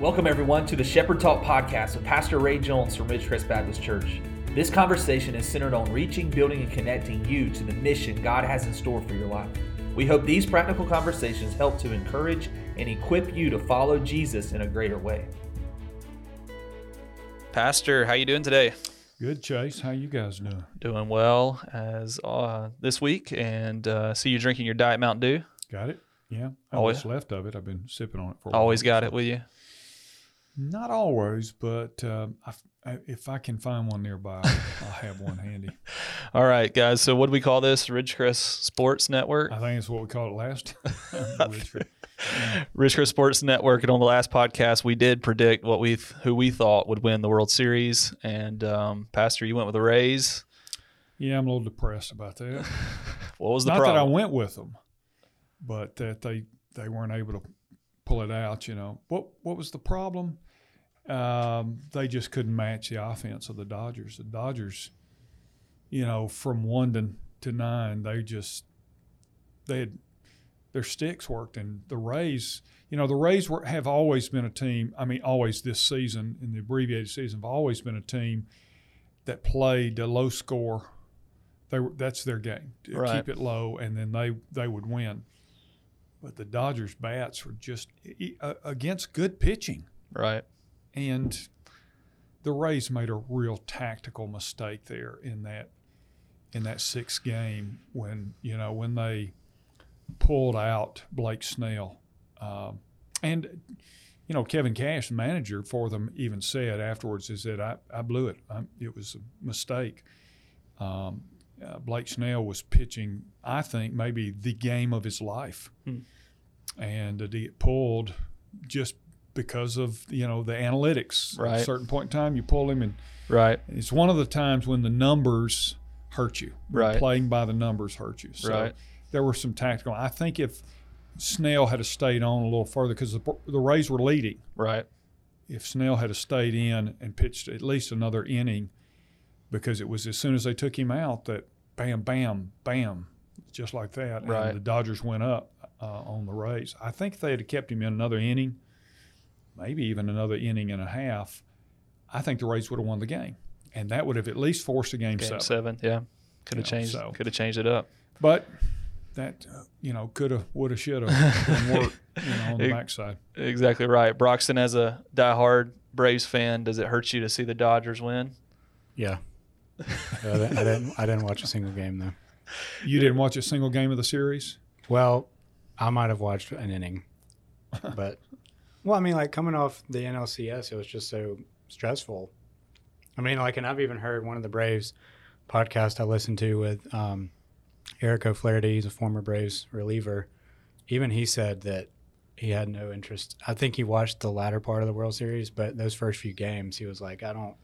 Welcome, everyone, to the Shepherd Talk podcast with Pastor Ray Jones from Ridgecrest Baptist Church. This conversation is centered on reaching, building, and connecting you to the mission God has in store for your life. We hope these practical conversations help to encourage and equip you to follow Jesus in a greater way. Pastor, how you doing today? Good, Chase. How you guys doing? Doing well as uh, this week, and uh, see you drinking your Diet Mountain Dew. Got it? Yeah. Oh, Always left of it. I've been sipping on it for a Always while, got so- it with you. Not always, but um, I, I, if I can find one nearby, I'll have one handy. All right, guys. So what do we call this? Ridgecrest Sports Network. I think it's what we called it last. Ridgecrest Sports Network. And on the last podcast, we did predict what we who we thought would win the World Series. And um, Pastor, you went with the Rays. Yeah, I'm a little depressed about that. What was the problem? Not that I went with them, but that they they weren't able to pull it out. You know what? What was the problem? Um, they just couldn't match the offense of the Dodgers. The Dodgers, you know, from one to, to nine, they just they had their sticks worked, and the Rays. You know, the Rays were, have always been a team. I mean, always this season in the abbreviated season, have always been a team that played a low score. They were, that's their game. Right. Keep it low, and then they they would win. But the Dodgers bats were just against good pitching, right. And the Rays made a real tactical mistake there in that in that sixth game when you know when they pulled out Blake Snell, um, and you know Kevin Cash, the manager for them, even said afterwards, "Is that I, I blew it. I, it was a mistake." Um, uh, Blake Snell was pitching, I think, maybe the game of his life, Hmm. and uh, to get pulled just because of you know the analytics. At a certain point in time, you pull him, and Right. it's one of the times when the numbers hurt you. Right. Playing by the numbers hurt you. So Right. there were some tactical. I think if Snell had stayed on a little further because the, the Rays were leading. Right. If Snell had stayed in and pitched at least another inning, because it was as soon as they took him out that bam, bam, bam, just like that, Right. and the Dodgers went up uh, on the Rays. I think if they had kept him in another inning, maybe even another inning and a half. I think the Rays would have won the game, and that would have at least forced a game, Game seven. seven. Yeah. Could have Yeah, changed. so- Could have changed it up. But that uh, you know could have, would have, should have been work, you know, on the It- backside. Exactly right. Broxton, as a diehard Braves fan, does it hurt you to see the Dodgers win? Yeah. I didn't, I didn't. I didn't watch a single game though. You didn't watch a single game of the series. Well, I might have watched an inning, but well, I mean, like coming off the NLCS, it was just so stressful. I mean, like, and I've even heard one of the Braves podcast I listened to with um, Eric O'Flaherty, he's a former Braves reliever. Even he said that he had no interest. I think he watched the latter part of the World Series, but those first few games, he was like, I don't,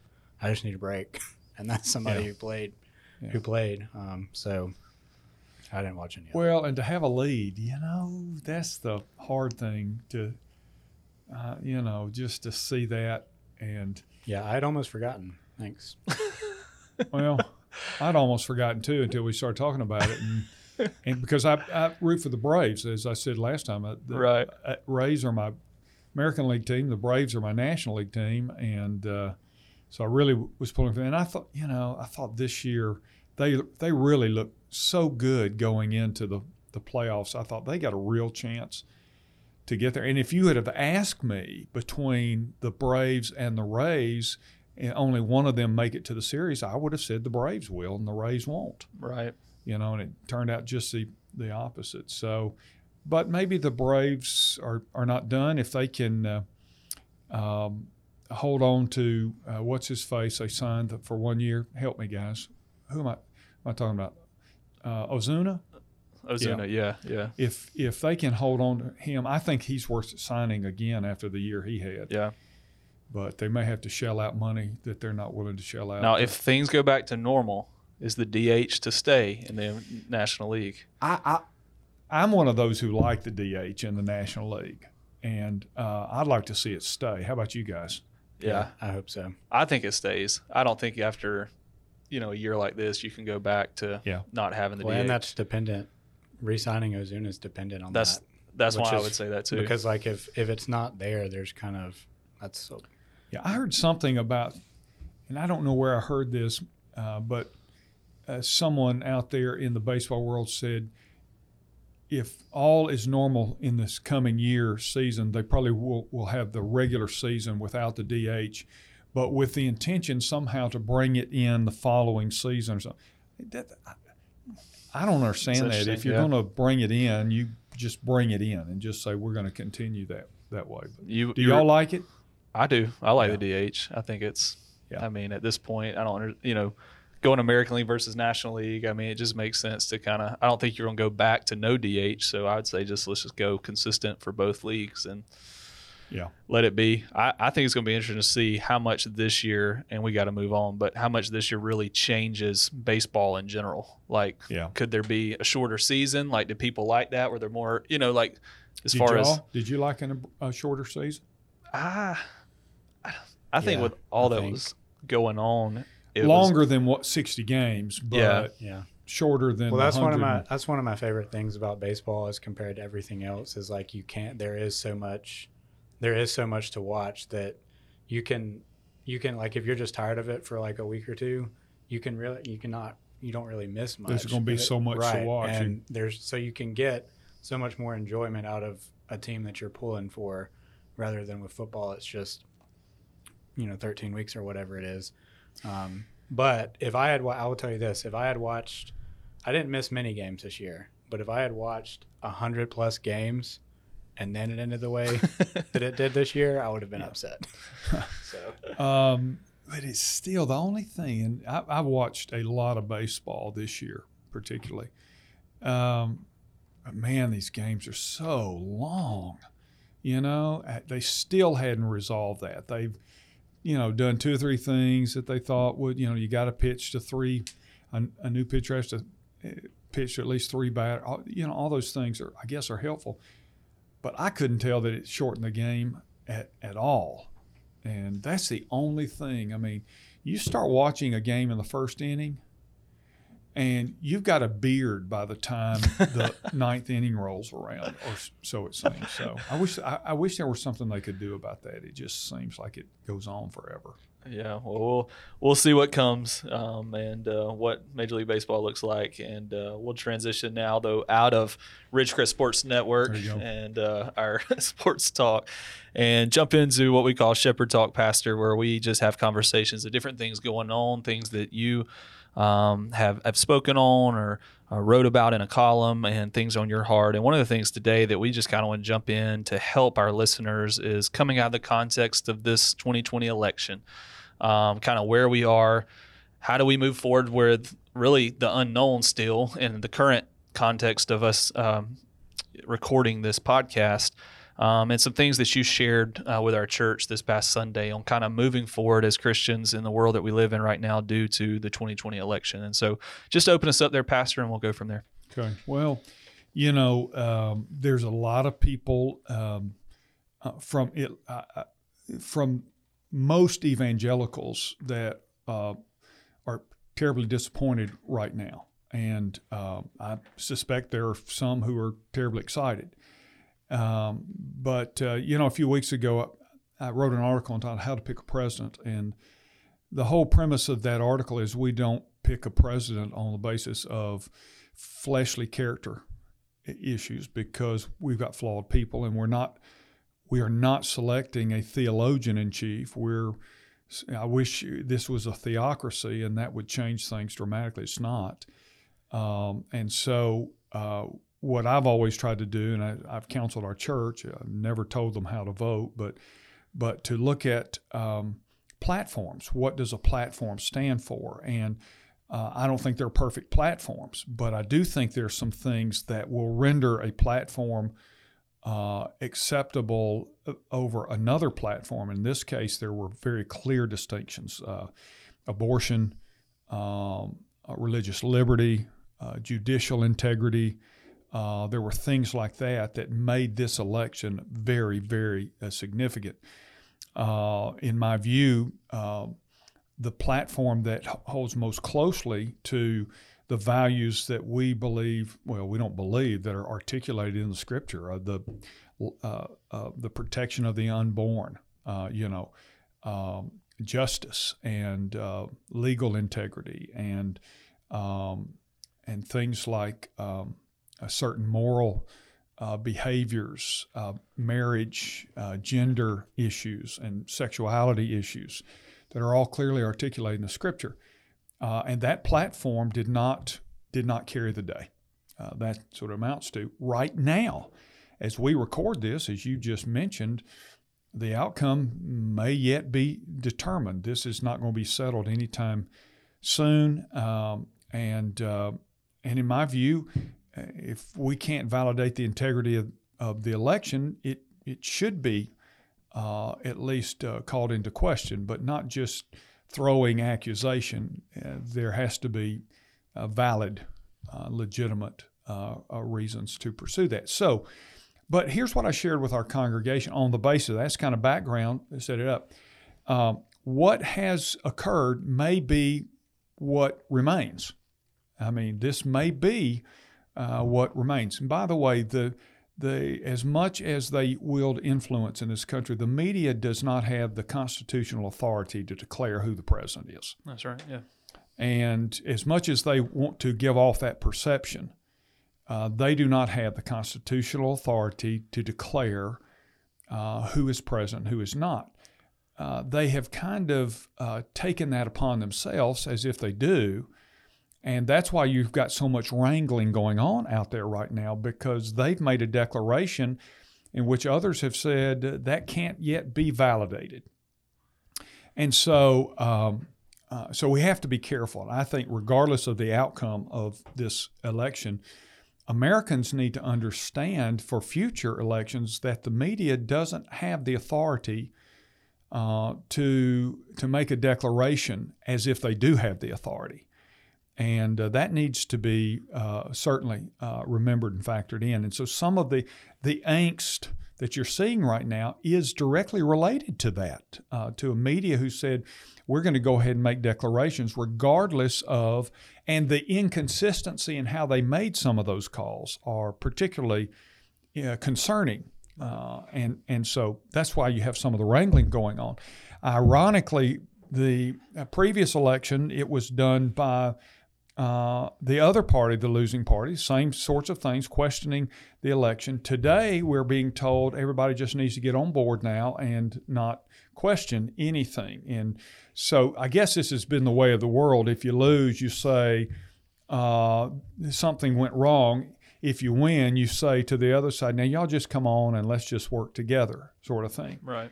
I just need a break. And that's somebody Yeah. who played, Yeah. who played. Um, so I didn't watch any. Well, and to have a lead, you know, that's the hard thing to, uh, you know, just to see that. And Yeah, I'd almost forgotten. Thanks. well, I'd almost forgotten too until we started talking about it. And, and because I, I root for the Braves, as I said last time, uh, the Right. uh, Rays are my American League team. The Braves are my National League team, and uh, so I really was pulling for. And I thought, you know, I thought this year they they really looked so good going into the the playoffs. I thought they got a real chance to get there. And if you had have asked me between the Braves and the Rays, and only one of them make it to the series, I would have said the Braves will and the Rays won't Right. you know, and it turned out just the, the opposite. So, but maybe the Braves are, are not done if they can uh, um, hold on to uh, what's his face they signed for one year. Help me, guys. Who am I? Am I talking about? Uh, Ozuna. Ozuna. Yeah. Yeah. If if they can hold on to him, I think he's worth signing again after the year he had. Yeah. But they may have to shell out money that they're not willing to shell out. Now, if things go back to normal, is the DH to stay in the National League? I, I I'm one of those who like the DH in the National League, and uh, I'd like to see it stay. How about you guys? Yeah. I hope so. I think it stays. I don't think after, you know, a year like this, you can go back to Yeah. not having the Well, DH. and that's dependent. Re-signing Ozuna is dependent on that's that. that's which why I would say that too. Because like if if it's not there, there's kind of That's so. Yeah, I heard something about, and I don't know where I heard this, uh, but uh, someone out there in the baseball world said if all is normal in this coming year season, they probably will, will have the regular season without the DH, but with the intention somehow to bring it in the following season or something. That, I, don't understand that. If you're interesting, going to bring it in, you just bring it in and just say we're going to continue that that way. But You, do y'all like it? I do. I like Yeah. the DH. I think it's. Yeah. I mean, at this point, I don't. You know, going American League versus National League. I mean, it just makes sense to kind of. I don't think you're going to go back to no DH. So I would say just let's just go consistent for both leagues and Yeah. let it be. I, I think it's going to be interesting to see how much this year, and we got to move on, but how much this year really changes baseball in general. Like, Yeah. could there be a shorter season? Like, do people like that? Where they're more, you know, like as did far as did you like an, a shorter season? Ah, I, I think Yeah, with all I that think. was going on, it was- Longer than what sixty games, but Yeah. Yeah. shorter than. Well, that's one of my that's one of my favorite things about baseball as compared to everything else is like you can't there is so much there is so much to watch that you can you can like if you're just tired of it for like a week or two, you can really you cannot you don't really miss much. There's gonna be it. so much to watch. and there's so you can get so much more enjoyment out of a team that you're pulling for, rather than with football. It's just you know 13 weeks or whatever it is. Um, but if I had, I will tell you this: if I had watched, I didn't miss many games this year, but if I had watched a hundred plus games, and then it ended the way that it did this year, I would have been upset. so Um, but it's still the only thing, and I, I've watched a lot of baseball this year, particularly. Um, but man, these games are so long. You know, Uh, they still hadn't resolved that. They've, you know, done two or three things that they thought would. You know, you got to pitch to three. A, a new pitcher has to uh, pitch to at least three batter. You know, all those things are, I guess, are helpful. But I couldn't tell that it shortened the game at, at all. And that's the only thing. I mean, you start watching a game in the first inning, and you've got a beard by the time the ninth inning rolls around, or so it seems. So I wish I, I wish there was something they could do about that. It just seems like it goes on forever. Yeah, well, we'll we'll see what comes um, and uh, what Major League Baseball looks like, and uh, we'll transition now though out of Ridgecrest Sports Network There you go. and uh, our sports talk, and jump into what we call Shepherd Talk Pastor, where we just have conversations of different things going on, things that you um, have have spoken on or uh, wrote about in a column, and things on your heart. And one of the things today that we just kind of want to jump in to help our listeners is coming out of the context of this 2020 election um, kind of where we are, how do we move forward with really the unknown still in the current context of us um, recording this podcast. Um, and some things that you shared uh, with our church this past Sunday on kind of moving forward as Christians in the world that we live in right now due to the 2020 election. And so just open us up there, Pastor, and we'll go from there. Okay. Well, you know, um, there's a lot of people um, uh, from it uh, uh, from most evangelicals that uh, are terribly disappointed right now, and um, I suspect there are some who are terribly excited. Um, but uh, you know, a few weeks ago, I, I wrote an article entitled "How to Pick a President," and the whole premise of that article is we don't pick a president on the basis of fleshly character issues because we've got flawed people and we're not we are not selecting a theologian in chief. We're i wish this was a theocracy and that would change things dramatically. It's not. Um, and so uh, what i've always tried to do and I, i've counseled our church i've never told them how to vote but but to look at um, platforms what does a platform stand for and uh, I don't think they're perfect platforms, but I do think there's some things that will render a platform uh, acceptable uh, over another platform. In this case, there were very clear distinctions: uh, abortion, um, uh, religious liberty, uh, judicial integrity. Uh, there were things like that that made this election very, very uh, significant. Uh, in my view, uh, the platform that holds most closely to the values that we believe, well, we don't believe, that are articulated in the scripture, uh, the, uh, the protection of the unborn, you know, um, justice and legal integrity and um, and things like um, certain moral uh, behaviors, uh, marriage, uh, gender issues, and sexuality issues that are all clearly articulated in the Scripture. Uh, and that platform did not did not carry the day. Uh, that's what it amounts to right now, as we record this, as you just mentioned. The outcome may yet be determined. This is not going to be settled anytime soon. Um, and uh, and in my view, if we can't validate the integrity of, of the election, it it should be uh, at least uh, called into question, but not just throwing accusation. Uh, there has to be valid, uh, legitimate uh, uh, reasons to pursue that. So, but here's what I shared with our congregation on the basis of that's kind of background. Set it up. Um, what has occurred may be what remains. I mean, this may be uh, what remains. And by the way, the the as much as they wield influence in this country, the media does not have the constitutional authority to declare who the president is. That's right. Yeah. And as much as they want to give off that perception, uh, they do not have the constitutional authority to declare uh, who is president, who is not. Uh, they have kind of uh, taken that upon themselves as if they do, and that's why you've got so much wrangling going on out there right now because they've made a declaration in which others have said that can't yet be validated. And so, um, uh, so we have to be careful. And I think, regardless of the outcome of this election, Americans need to understand for future elections that the media doesn't have the authority uh, to to make a declaration as if they do have the authority and uh, that needs to be uh, certainly uh, remembered and factored in. And so some of the the angst that you're seeing right now is directly related to that, uh, to a media who said we're going to go ahead and make declarations regardless of, and the inconsistency in how they made some of those calls are particularly concerning. Uh, and and so that's why you have some of the wrangling going on. Ironically, the uh, previous election it was done by uh, the other party, the losing party, same sorts of things, questioning the election. Today, we're being told everybody just needs to get on board now and not question anything. And so I guess this has been the way of the world. If you lose, you say uh, something went wrong. If you win, you say to the other side, now y'all just come on and let's just work together, sort of thing. Right.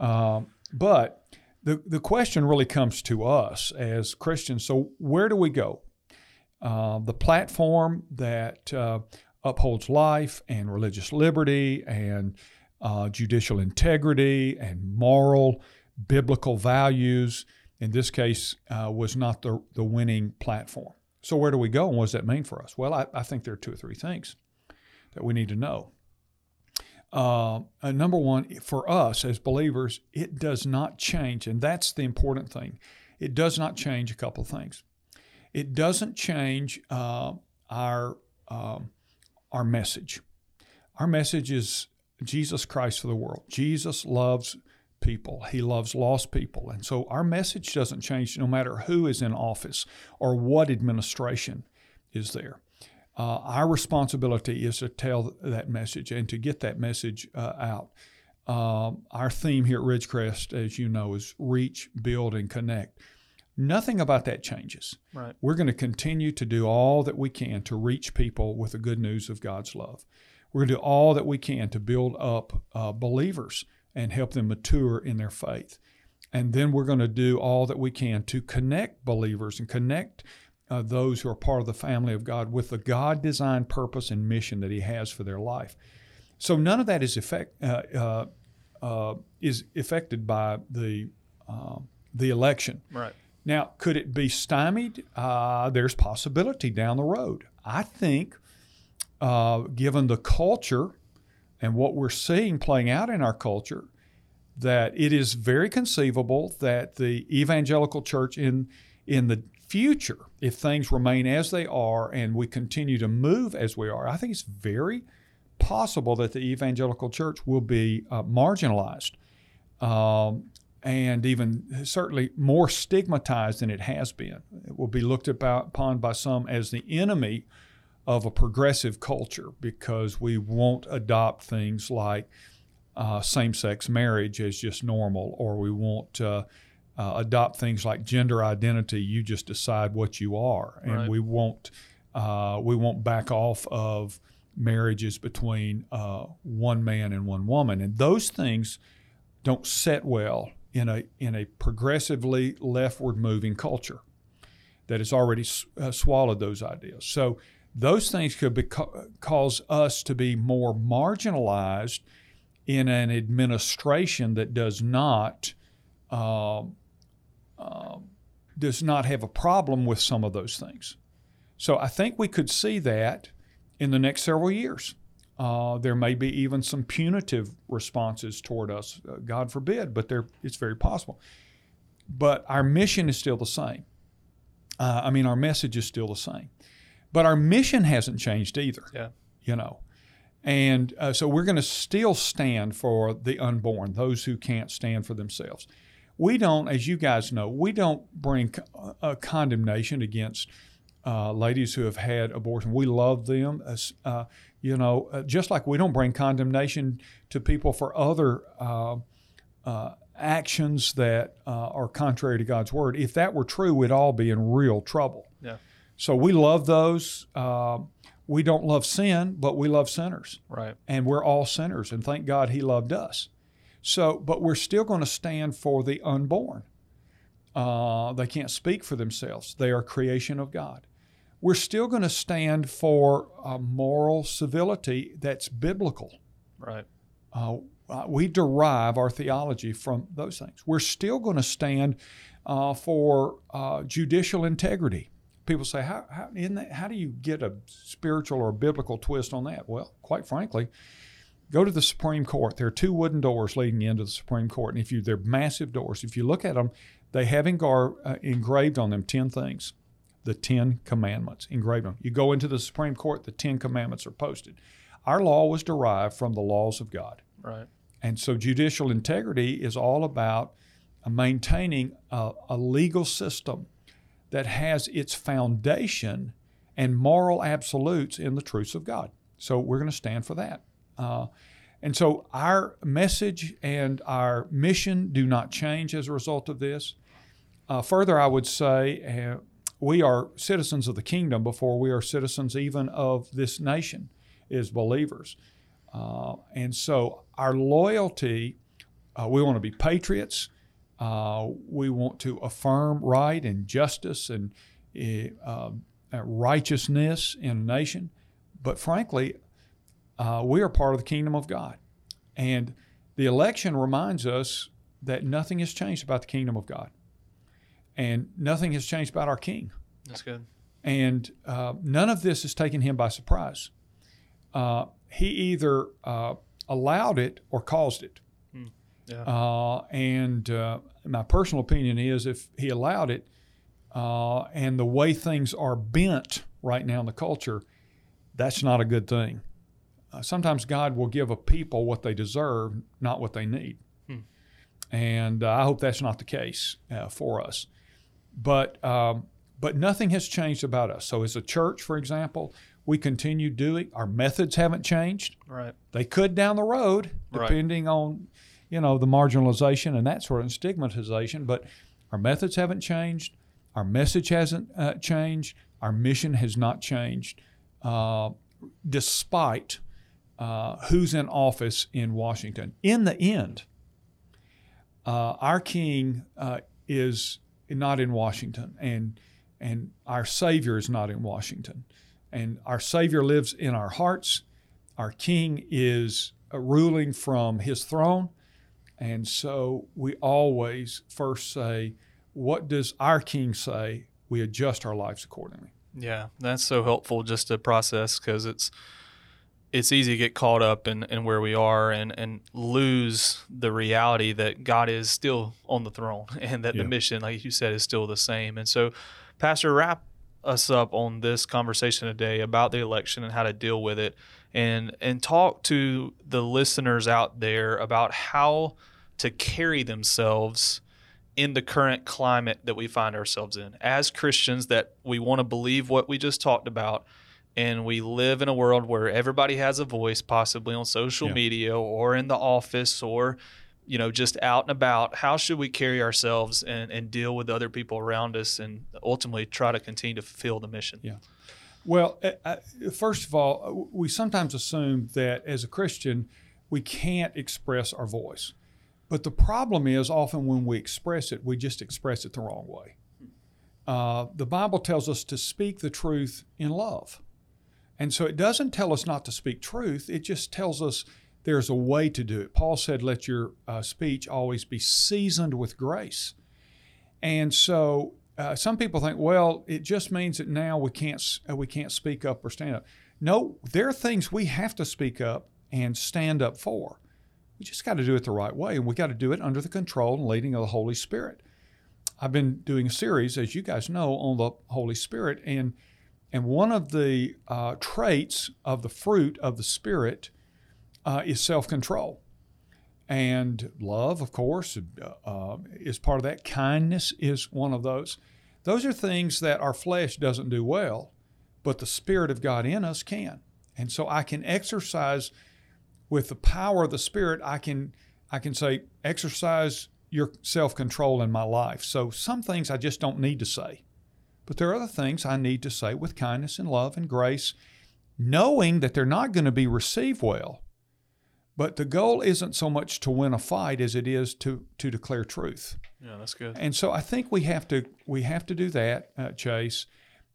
Um, but the, the question really comes to us as Christians. So, where do we go? Uh, the platform that uh, upholds life and religious liberty and uh, judicial integrity and moral biblical values. In this case uh, was not the, the winning platform. So where do we go and what does that mean for us? Well I, I think there are two or three things that we need to know. Uh, number one for us as believers it does not change and that's the important thing. It does not change a couple of things it doesn't change uh, our uh, our message. Our message is Jesus Christ for the world. Jesus loves people. He loves lost people, and so our message doesn't change no matter who is in office or what administration is there. Uh, our responsibility is to tell that message and to get that message uh, out. Uh, our theme here at Ridgecrest, as you know, is reach, build, and connect. Nothing about that changes. Right. We're going to continue to do all that we can to reach people with the good news of God's love. We're going to do all that we can to build up uh, believers and help them mature in their faith. And then we're going to do all that we can to connect believers and connect uh, those who are part of the family of God with the God designed purpose and mission that He has for their life. So none of that is effect, uh, uh, uh is affected by the uh, the election. Right. Now, could it be stymied? Uh, there's possibility down the road. I think, uh, given the culture and what we're seeing playing out in our culture, that it is very conceivable that the evangelical church in in the future, if things remain as they are and we continue to move as we are, I think it's very possible that the evangelical church will be uh, marginalized um, and even certainly more stigmatized than it has been. It will be looked upon by some as the enemy of a progressive culture because we won't adopt things like uh, same sex marriage as just normal, or we won't uh, uh, adopt things like gender identity. You just decide what you are, and Right. we won't uh, we won't back off of marriages between uh, one man and one woman, and those things don't set well in a in a progressively leftward moving culture that has already uh, swallowed those ideas. So those things could cause us to be more marginalized in an administration that does not um, um, does not have a problem with some of those things. So I think we could see that in the next several years. Uh, there may be even some punitive responses toward us, uh, God forbid, but there, it's very possible. But our mission is still the same. Uh, I mean, our message is still the same. But our mission hasn't changed either. Yeah. You know, and uh, so we're going to still stand for the unborn, those who can't stand for themselves. We don't, as you guys know, we don't bring a condemnation against uh, ladies who have had abortion. We love them. As, uh, you know, uh, just like we don't bring condemnation to people for other uh, uh, actions that uh, are contrary to God's word. If that were true, we'd all be in real trouble. Yeah. So we love those. Uh, we don't love sin, but we love sinners Right. and we're all sinners and thank god he loved us so but we're still going to stand for the unborn uh, they can't speak for themselves they are creation of god we're still going to stand for a moral civility that's biblical Right. uh, uh, we derive our theology from those things. We're still going to stand uh, for uh, judicial integrity. People say, how, how, in that, how do you get a spiritual or biblical twist on that? Well, quite frankly, go to the Supreme Court. There are two wooden doors leading into the Supreme Court, and if you they're massive doors. If you look at them, they have engar, uh, engraved on them ten things, the Ten Commandments engraved on. them. You go into the Supreme Court, the Ten Commandments are posted. Our law was derived from the laws of God. Right. And so judicial integrity is all about maintaining a, a legal system that has its foundation and moral absolutes in the truths of God. So we're going to stand for that. Uh, and so our message and our mission do not change as a result of this. Uh, further, I would say uh, we are citizens of the kingdom before we are citizens even of this nation as believers. Uh, and so our loyalty, uh, we want to be patriots. Uh, we want to affirm right and justice and uh, uh, righteousness in a nation. But frankly, uh, we are part of the kingdom of God. And the election reminds us that nothing has changed about the kingdom of God. And nothing has changed about our king. That's good. And uh, none of this has taken him by surprise. Uh, he either uh, allowed it or caused it. Yeah. Uh, and uh, my personal opinion is if he allowed it, uh, and the way things are bent right now in the culture, that's not a good thing. Uh, sometimes God will give a people what they deserve, not what they need. And uh, I hope that's not the case uh, for us. But um, but nothing has changed about us. So as a church, for example, we continue doing. Our methods haven't changed. Right. They could down the road, Right. depending on, you know, the marginalization and that sort of stigmatization. But our methods haven't changed. Our message hasn't uh, changed. Our mission has not changed, uh, despite uh, who's in office in Washington. In the end, uh, our king uh, is not in Washington, and and our Savior is not in Washington, and our Savior lives in our hearts. Our King is uh, ruling from His throne, and so we always first say, "What does our King say?" We adjust our lives accordingly. Yeah, that's so helpful just to process because it's it's easy to get caught up in, in where we are and, and lose the reality that God is still on the throne and that Yeah. the mission, like you said, is still the same. And so, Pastor, wrap us up on this conversation today about the election and how to deal with it and and talk to the listeners out there about how to carry themselves in the current climate that we find ourselves in as Christians that we want to believe what we just talked about and we live in a world where everybody has a voice possibly on social Yeah. media or in the office or you know just out and about how should we carry ourselves and, and deal with other people around us and ultimately try to continue to fulfill the mission Yeah. Well, uh, uh, first of all, uh, we sometimes assume that as a Christian, we can't express our voice. But the problem is often when we express it, we just express it the wrong way. Uh, the Bible tells us to speak the truth in love. And so it doesn't tell us not to speak truth, it just tells us there's a way to do it. Paul said, Let your uh, speech always be seasoned with grace. And so uh, some people think, well, it just means that now we can't uh, we can't speak up or stand up. No, there are things we have to speak up and stand up for. We just got to do it the right way, and we got to do it under the control and leading of the Holy Spirit. I've been doing a series, as you guys know, on the Holy Spirit, and and one of the uh, traits of the fruit of the Spirit uh, is self control. And love, of course, uh, uh, is part of that. Kindness is one of those. Those are things that our flesh doesn't do well, but the Spirit of God in us can. And so I can exercise with the power of the Spirit. I can I can say exercise your self control in my life. So some things I just don't need to say, but there are other things I need to say with kindness and love and grace, knowing that they're not going to be received well. But the goal isn't so much to win a fight as it is to to declare truth. yeah that's good And so I think we have to we have to do that, uh, Chase.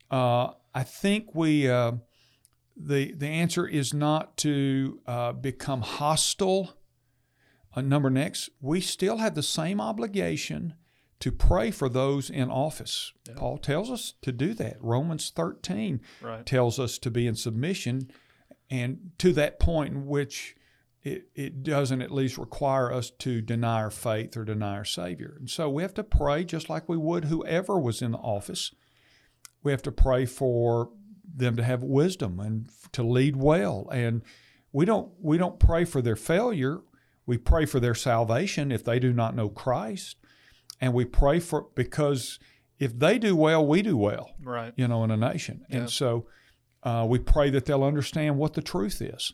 Uh, I think we uh, the the answer is not to uh, become hostile. Uh, number next, we still have the same obligation to pray for those in office. Paul tells us to do that. Romans thirteen right tells us to be in submission, and to that point in which it, it doesn't at least require us to deny our faith or deny our Savior. And so we have to pray just like we would whoever was in the office. We have to pray for them to have wisdom and to lead well. And we don't we don't pray for their failure. We pray for their salvation if they do not know Christ. And we pray for because if they do well, we do well right you know, in a nation. Yeah. And so uh, we pray that they'll understand what the truth is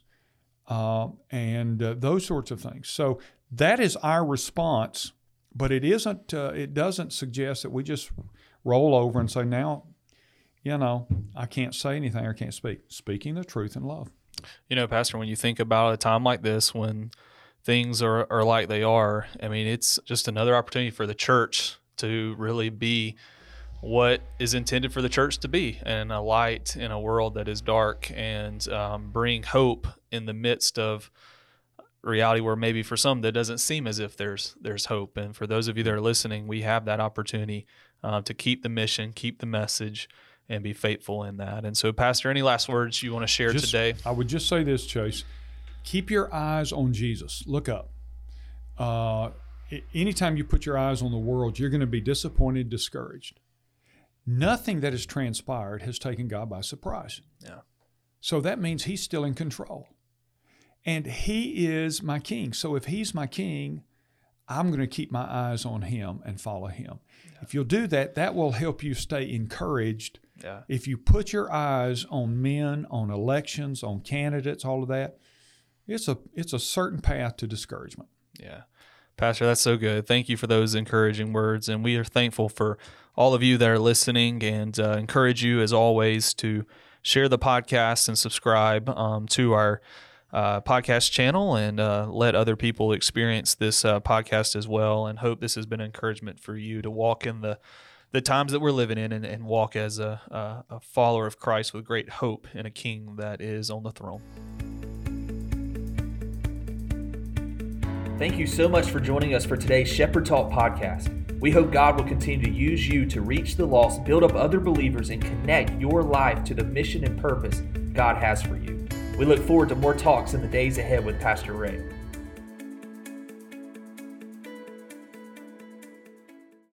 uh, and uh, those sorts of things. So that is our response, but it isn't, uh, it doesn't suggest that we just roll over and say, now, you know, I can't say anything or can't speak. Speaking the truth in love. You know, Pastor, when you think about a time like this, when things are, are like they are, I mean, it's just another opportunity for the church to really be what is intended for the church to be and a light in a world that is dark and um, bring hope in the midst of reality where maybe for some that doesn't seem as if there's there's hope. And for those of you that are listening we have that opportunity uh, to keep the mission keep the message and be faithful in that. And so pastor any last words you want to share Just- today? I would just say this, Chase. Keep your eyes on Jesus. Look up. Uh, anytime you put your eyes on the world, you're going to be disappointed, discouraged. Nothing that has transpired has taken God by surprise. Yeah. So that means He's still in control. And He is my King. So if He's my King, I'm going to keep my eyes on Him and follow Him. If you'll do that, that will help you stay encouraged yeah if you put your eyes on men, on elections, on candidates, all of that, it's a it's a certain path to discouragement. Yeah. Pastor, that's so good. Thank you for those encouraging words. And we are thankful for all of you that are listening and uh, encourage you, as always, to share the podcast and subscribe um, to our uh, podcast channel and uh, let other people experience this uh, podcast as well. And hope this has been encouragement for you to walk in the the times that we're living in and, and walk as a, a, follower of Christ with great hope in a king that is on the throne. Thank you so much for joining us for today's Shepherd Talk podcast. We hope God will continue to use you to reach the lost, build up other believers, and connect your life to the mission and purpose God has for you. We look forward to more talks in the days ahead with Pastor Ray.